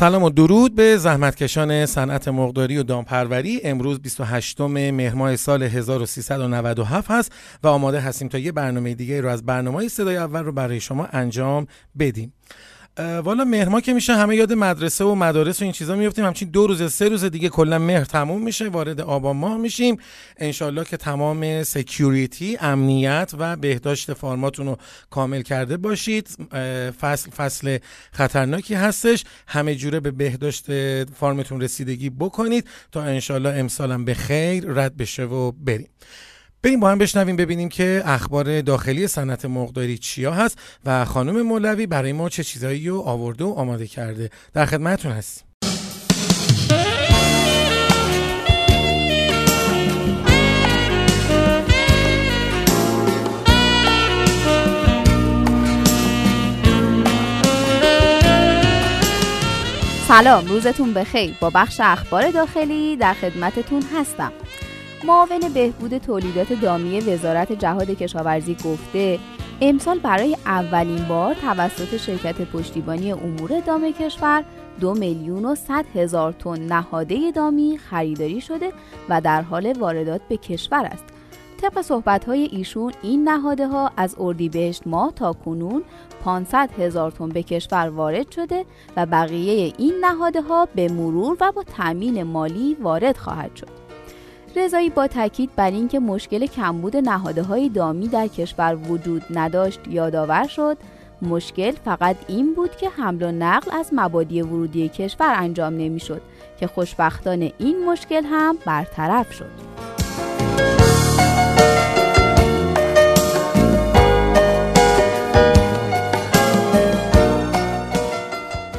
سلام و درود به زحمتکشان صنعت مقداری و دامپروری. امروز 28 مهر ماه سال 1397 هست و آماده هستیم تا یه برنامه دیگه رو از برنامه صدای اول رو برای شما انجام بدیم. والا مهر ما که میشه همه یاد مدرسه و مدارس و این چیزا میفتیم همچین دو روز سه روز دیگه کلا مهر تموم میشه. وارد آبان ماه میشیم. انشالله که تمام سکیوریتی امنیت و بهداشت فارماتون رو کامل کرده باشید. فصل فصل خطرناکی هستش. همه جوره به بهداشت فارمتون رسیدگی بکنید تا انشالله امسالم به خیر رد بشه و بریم. بریم با هم بشنویم ببینیم که اخبار داخلی صنعت مرغداری چیا هست و خانم مولوی برای ما چه چیزایی رو آورده و آماده کرده. در خدمتتون هستیم. سلام روزتون بخیر. با بخش اخبار داخلی در خدمتتون هستم. معاون بهبود تولیدات دامی وزارت جهاد کشاورزی گفته امسال برای اولین بار توسط شرکت پشتیبانی امور دام کشور دو میلیون و صد هزار تن نهاده دامی خریداری شده و در حال واردات به کشور است. طبق صحبت های ایشون این نهاده ها از اردیبهشت ماه تا کنون 500 هزار تن به کشور وارد شده و بقیه این نهاده ها به مرور و با تامین مالی وارد خواهد شد. رضایی با تاکید بر اینکه مشکل کمبود نهاده های دامی در کشور وجود نداشت یادآور شد مشکل فقط این بود که حمل و نقل از مبادی ورودی کشور انجام نمی‌شد که خوشبختانه این مشکل هم برطرف شد.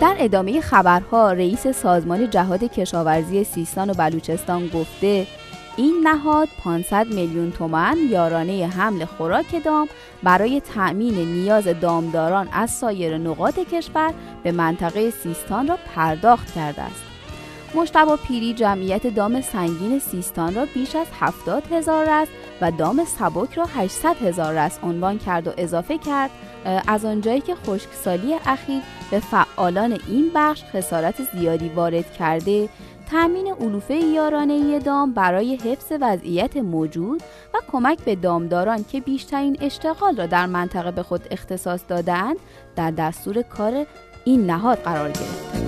در ادامه خبرها رئیس سازمان جهاد کشاورزی سیستان و بلوچستان گفته این نهاد 500 میلیون تومن یارانه حمل خوراک دام برای تأمین نیاز دامداران از سایر نقاط کشور به منطقه سیستان را پرداخت کرده است. مشتبا پیری جمعیت دام سنگین سیستان را بیش از 70 هزار رست و دام سبک را 800 هزار رست عنوان کرد و اضافه کرد از آنجایی که خشکسالی اخیر به فعالان این بخش خسارت زیادی وارد کرده تامین علوفه یارانه دام برای حفظ وضعیت موجود و کمک به دامداران که بیشترین اشتغال را در منطقه به خود اختصاص دادند در دستور کار این نهاد قرار گرفت.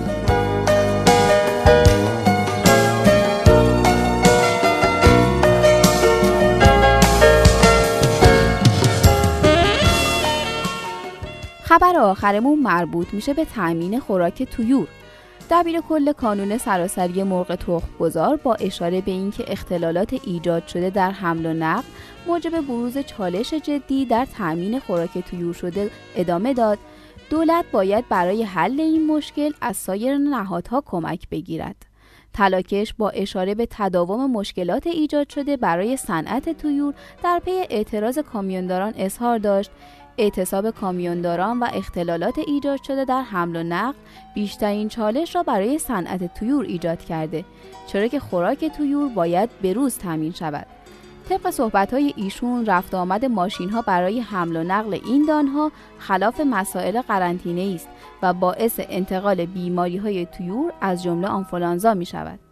خبر آخرمون مربوط میشه به تأمین خوراک تویور دبیر کل کانون سراسری مرغ تخم گذار با اشاره به اینکه اختلالات ایجاد شده در حمل و نقل موجب بروز چالش جدی در تأمین خوراک تویور شده ادامه داد. دولت باید برای حل این مشکل از سایر نهادها کمک بگیرد. تلاکش با اشاره به تداوم مشکلات ایجاد شده برای صنعت تویور در پی اعتراض کامیونداران اظهار داشت. اعتصاب کامیونداران و اختلالات ایجاد شده در حمل و نقل بیشترین چالش را برای صنعت تویور ایجاد کرده چرا که خوراک تویور باید به روز تامین شود طبق صحبت های ایشون رفت آمد ماشین ها برای حمل و نقل این دانها خلاف مسائل قرنطینه است و باعث انتقال بیماری های تویور از جمله آنفولانزا می شود.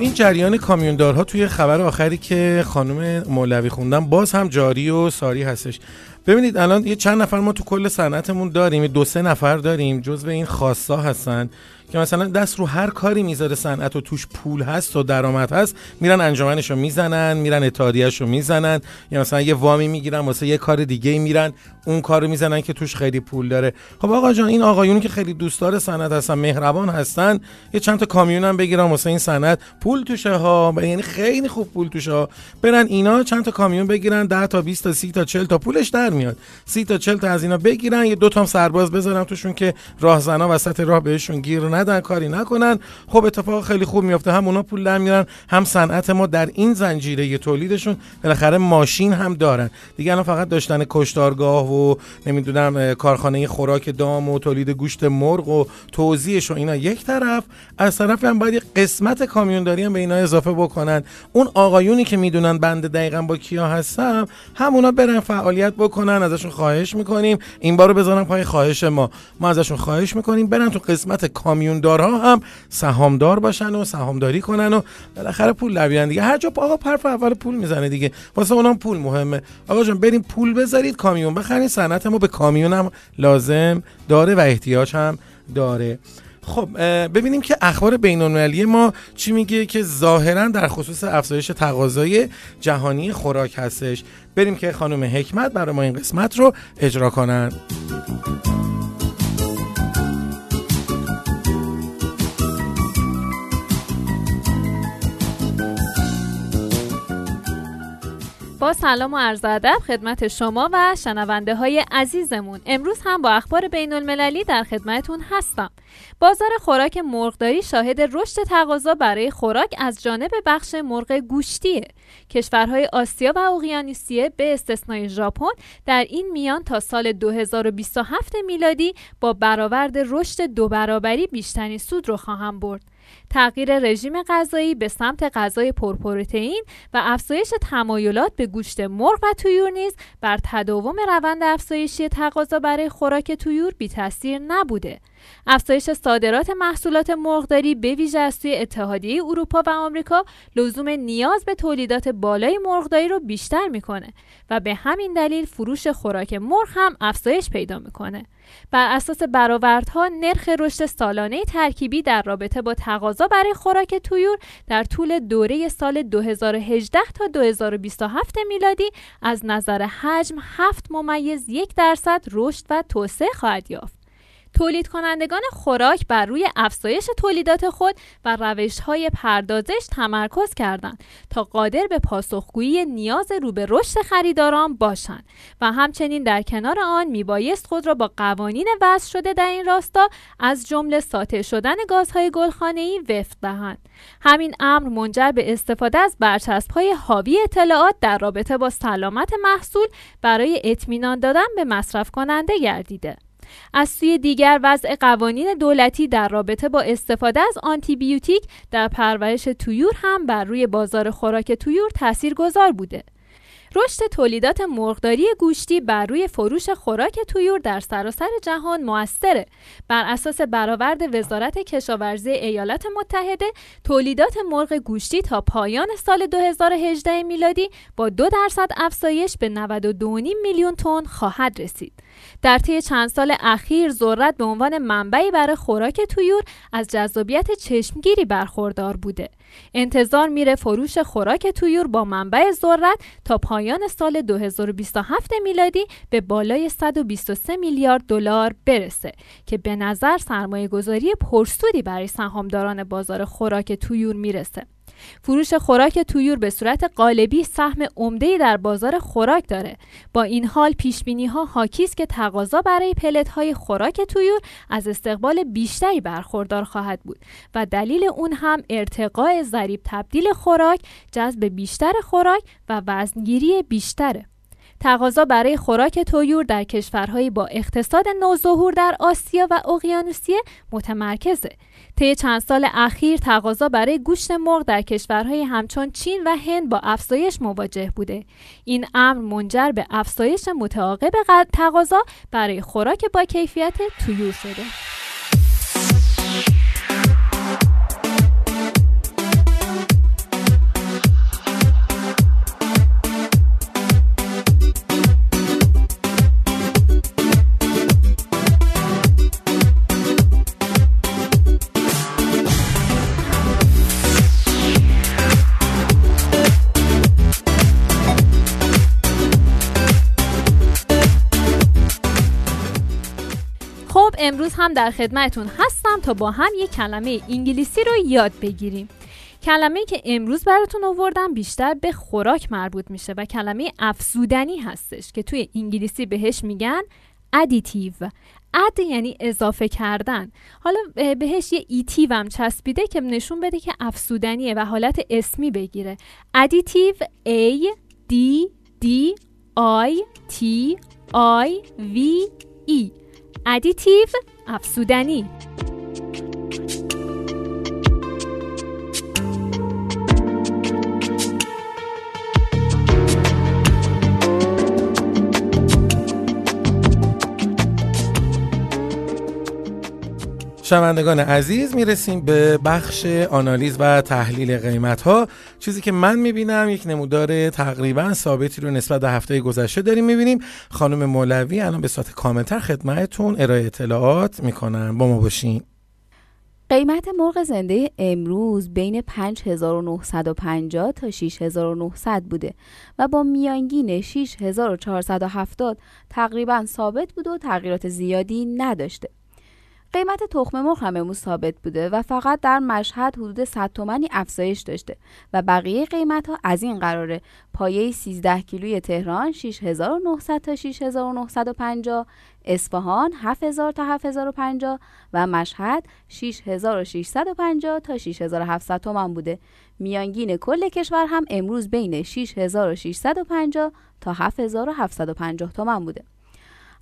این جریان کامیوندارها توی خبر آخری که خانم مولوی خوندن باز هم جاری و ساری هستش. ببینید الان یه چند نفر ما تو کل صنعتمون داریم دو سه نفر داریم جزو این خاصا هستن. که مثلا دست رو هر کاری می‌ذاره صنعت و توش پول هست و درآمد هست میرن انجمنشو می‌زنن میرن اتحادیهشو می‌زنن. یا مثلا یه وامی می‌گیرن واسه یه کار دیگه میرن اون کارو می‌زنن که توش خیلی پول داره. خب آقا جان این آقایونی که خیلی دوستدار صنعت هستن مهربان هستن یه چند تا کامیون هم بگیرن واسه این صنعت. پول توشه ها یعنی خیلی خوب پول توشه ها. برن اینا چند تا کامیون بگیرن 10 تا 20 تا 30 تا 40 تا پولش در میاد. 30 تا 40 تا از اینا بگیرن یه دو تا سرباز بذارن توشون که راهزنا وسط راه بهشون گیر ندن کاری نکنن. خب اتفاق خیلی خوب میفته هم اونا پول در میارن هم صنعت ما در این زنجیره تولیدشون. بالاخره ماشین هم دارن. دیگه الان فقط داشتن کشتارگاه و نمی‌دونم کارخانه خوراک دام و تولید گوشت مرغ و توزیعش و اینا. یک طرف از طرف هم باید قسمت کامیونداری هم به اینا اضافه بکنن. اون آقایونی که می‌دونن بنده دقیقا با کیا هستم همونا برن فعالیت بکنن ازشون خواهش می‌کنیم. این بارو بزنم پای خواهش ما. ما ازشون خواهش می‌کنیم. برن تو قسمت کامیوندارها هم سهامدار باشن و سهامداری کنن و بالاخره پول بیارن دیگه. هر جا آقا پرف اول پول می‌زنه دیگه. واسه اونم پول مهمه. آقا جان بریم پول بذارید کامیون بخرید صنعت ما به کامیون هم لازم داره و احتیاج هم داره. خب ببینیم که اخبار بین ما چی میگه که ظاهرا در خصوص افزایش تقاضای جهانی خوراک هستش. بریم که خانم حکمت برای ما این قسمت رو اجرا کنن. سلام و عرض ادب خدمت شما و شنونده های عزیزمون. امروز هم با اخبار بین المللی در خدمتون هستم. بازار خوراک مرغداری شاهد رشد تقاضا برای خوراک از جانب بخش مرغ گوشتیه. کشورهای آسیا و اقیانوسیه به استثنای ژاپن در این میان تا سال 2027 میلادی با برآورد رشد دو برابری بیشترین سود رو خواهم برد. تغییر رژیم غذایی به سمت غذای پرپروتئین و افزایش تمایلات به گوشت مرغ و تویور نیز بر تداوم روند افزایشی تقاضا برای خوراک تویور بی تاثیر نبوده. افزایش صادرات محصولات مرغداری به ویژه از سوی اتحادیه اروپا و آمریکا لزوم نیاز به تولیدات بالای مرغداری رو بیشتر می‌کنه و به همین دلیل فروش خوراک مرغ هم افزایش پیدا می‌کنه بر اساس برآوردها نرخ رشد سالانه ترکیبی در رابطه با تقاضا برای خوراک تویور در طول دوره سال 2018 تا 2027 میلادی از نظر حجم 7 ممیز یک درصد رشد و توسعه خواهد یافت. تولید کنندگان خوراک بر روی افزایش تولیدات خود و روش های پردازش تمرکز کردند تا قادر به پاسخگویی نیاز رو به رشد خریداران باشند و همچنین در کنار آن میبایست خود را با قوانین وضع شده در این راستا از جمله ساطع شدن گازهای گلخانه‌ای وفق دهند. همین امر منجر به استفاده از برچسب‌های حاوی اطلاعات در رابطه با سلامت محصول برای اطمینان دادن به مصرف کننده گردیده. از سوی دیگر وضع قوانین دولتی در رابطه با استفاده از آنتیبیوتیک در پرورش تویور هم بر روی بازار خوراک تویور گذار بوده. رشد تولیدات مرغداری گوشتی بر روی فروش خوراک تویور در سراسر جهان موثره بر اساس برآورد وزارت کشاورزی ایالات متحده تولیدات مرغ گوشتی تا پایان سال 2018 میلادی با دو درصد افزایش به 92.5 میلیون تن خواهد رسید در طی چند سال اخیر ذرت به عنوان منبعی برای خوراک تویور از جذابیت چشمگیری برخوردار بوده. انتظار میره فروش خوراک تویور با منبع ذرت تا پایان سال 2027 میلادی به بالای 123 میلیارد دلار برسه که به نظر سرمایه گذاری پرسودی برای سهامداران بازار خوراک تویور می‌رسه. فروش خوراک تویور به صورت قالبی سهم عمده‌ای در بازار خوراک داره. با این حال پیش ها حاکی است که تقاضا برای پلت های خوراک تویور از استقبال بیشتری برخوردار خواهد بود و دلیل اون هم ارتقاء ضریب تبدیل خوراک جذب بیشتر خوراک و وزنگیری بیشتره. تقاضا برای خوراک تویور در کشورهایی با اقتصاد نوظهور در آسیا و اقیانوسیه متمرکزه. طی چند سال اخیر تقاضا برای گوشت مرغ در کشورهای همچون چین و هند با افزایش مواجه بوده. این امر منجر به افزایش متعاقب تقاضا برای خوراک با کیفیت تویور شده. امروز هم در خدمتون هستم تا با هم یک کلمه انگلیسی رو یاد بگیریم. کلمه که امروز براتون آوردم بیشتر به خوراک مربوط میشه و کلمه افزودنی هستش که توی انگلیسی بهش میگن ادیتیو اد یعنی اضافه کردن. حالا بهش یه itive هم چسبیده که نشون بده که افزودنیه و حالت اسمی بگیره. additive A D D I T I V E. additive افزودنی شنوندگان عزیز می‌رسیم به بخش آنالیز و تحلیل قیمت ها چیزی که من می‌بینم یک نمودار تقریبا ثابتی رو نسبت به هفته گذشته داریم می‌بینیم. خانم مولوی الان به صورت کاملتر خدمتتون ارائه اطلاعات می‌کنن با ما باشین. قیمت مرغ زنده امروز بین 5950 تا 6900 بوده و با میانگین 6470 تقریبا ثابت بوده و تغییرات زیادی نداشته. قیمت تخم مرغ هم امروز ثابت بوده و فقط در مشهد حدود 100 تومانی افزایش داشته و بقیه قیمت ها از این قراره. پایه 13 کیلوی تهران 6900 تا 6950 اصفهان 7000 تا 7050 و مشهد 6650 تا 6700 تومان بوده. میانگین کل کشور هم امروز بین 6650 تا 7750 تومان بوده.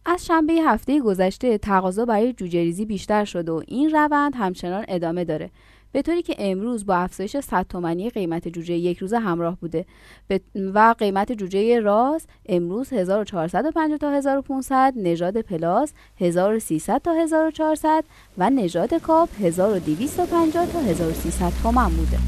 از شنبه هفته گذشته تقاضا برای جوجه ریزی بیشتر شده و این روند همچنان ادامه داره. به طوری که امروز با افزایش 100 تومانی قیمت جوجه یک روزه همراه بوده. و قیمت جوجه راز امروز 1450 تا 1500 نژاد پلاس 1300 تا 1400 و نژاد کاپ 1250 تا 1300 تومن بوده.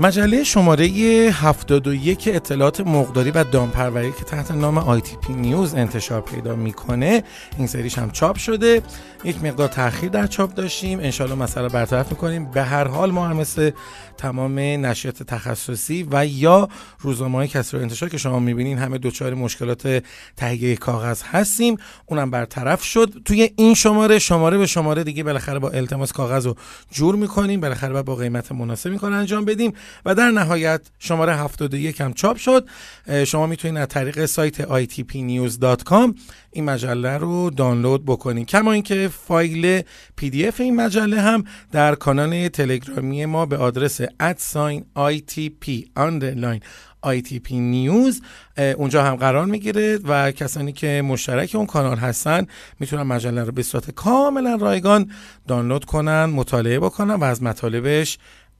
مجله شماره 71 اطلاعات مقداری و دامپروری که تحت نام ITP نیوز انتشار پیدا می‌کنه. این سریش هم چاپ شده. یک مقدار تاخیر در چاپ داشتیم. انشالله مسئله برطرف می‌کنیم. به هر حال ما هم مثل تمام نشریات تخصصی و یا روزنامه های کسر انتشار که شما می‌بینین همه دچار مشکلات تهیه کاغذ هستیم. اونم برطرف شد. توی این شماره شماره به شماره دیگه بالاخره با التماس کاغذ رو جور می‌کنیم. بالاخره با قیمت مناسب می‌کنه انجام بدیم. و در نهایت شماره 71 هم چاپ شد. شما می‌تونید از طریق سایت itpnews.com این مجله رو دانلود بکنید. کما اینکه فایل PDF این مجله هم در کانال تلگرامی ما به آدرس ITP underline ITP news اونجا هم قرار می‌گیره و کسانی که مشترک اون کانال هستن می‌تونن مجله رو به صورت کاملا رایگان دانلود کنن مطالعه بکنن و از مطالبش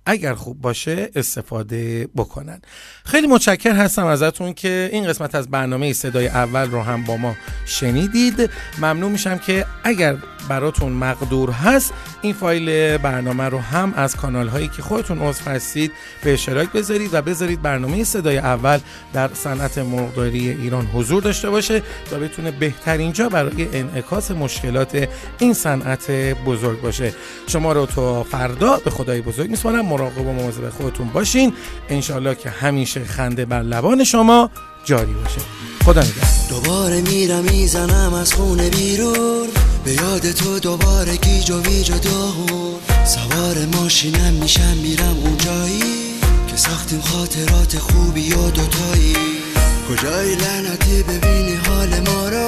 اگر خوب باشه استفاده بکنن. خیلی متشکر هستم ازتون که این قسمت از برنامه صدای اول رو هم با ما شنیدید. ممنون میشم که اگر براتون مقدور هست این فایل برنامه رو هم از کانال هایی که خودتون عضو هستید به اشتراک بذارید و بذارید برنامه صدای اول در صنعت مرغداری ایران حضور داشته باشه و بتونه بهترین جا برای انعکاس مشکلات این صنعت بزرگ باشه. شما رو تا فردا به خدای بزرگ میسپارم. مراقب و مواظب خودتون باشین. انشالله که همیشه خنده بر لبان شما جاری باشه. خدا نگهدار. دوباره میرم می‌زنم از خونه بیرون. به یاد تو دوباره گیج و ویج و سوار ماشینم میشم میرم اونجایی که ساختیم خاطرات خوبی و دوتایی. کجایی لعنتی ببینی حال ما رو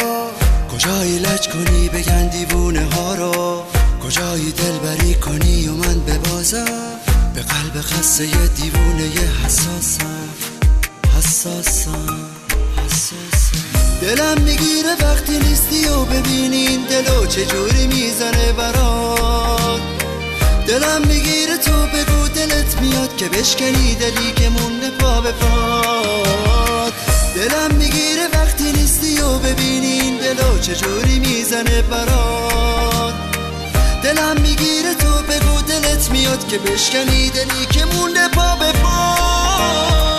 کجایی لج کنی بگن دیوونه ها رو کجایی دلبری کنی و من ببازم؟ به قلب خسته دیوونه حساسم حساسم حساسم. دلم می‌گیره وقتی نیستی و ببینی این دلو چجوری می‌زنه برات. دلم می‌گیره تو بگو دلت میاد که بشکنی دلی که مونده پا به پات دلم می‌گیره وقتی نیستی و ببینی این دلو چجوری می‌زنه برات. دلم می‌گیره تو بگو دلت میاد که بشکنی دلی که مونده پا به پا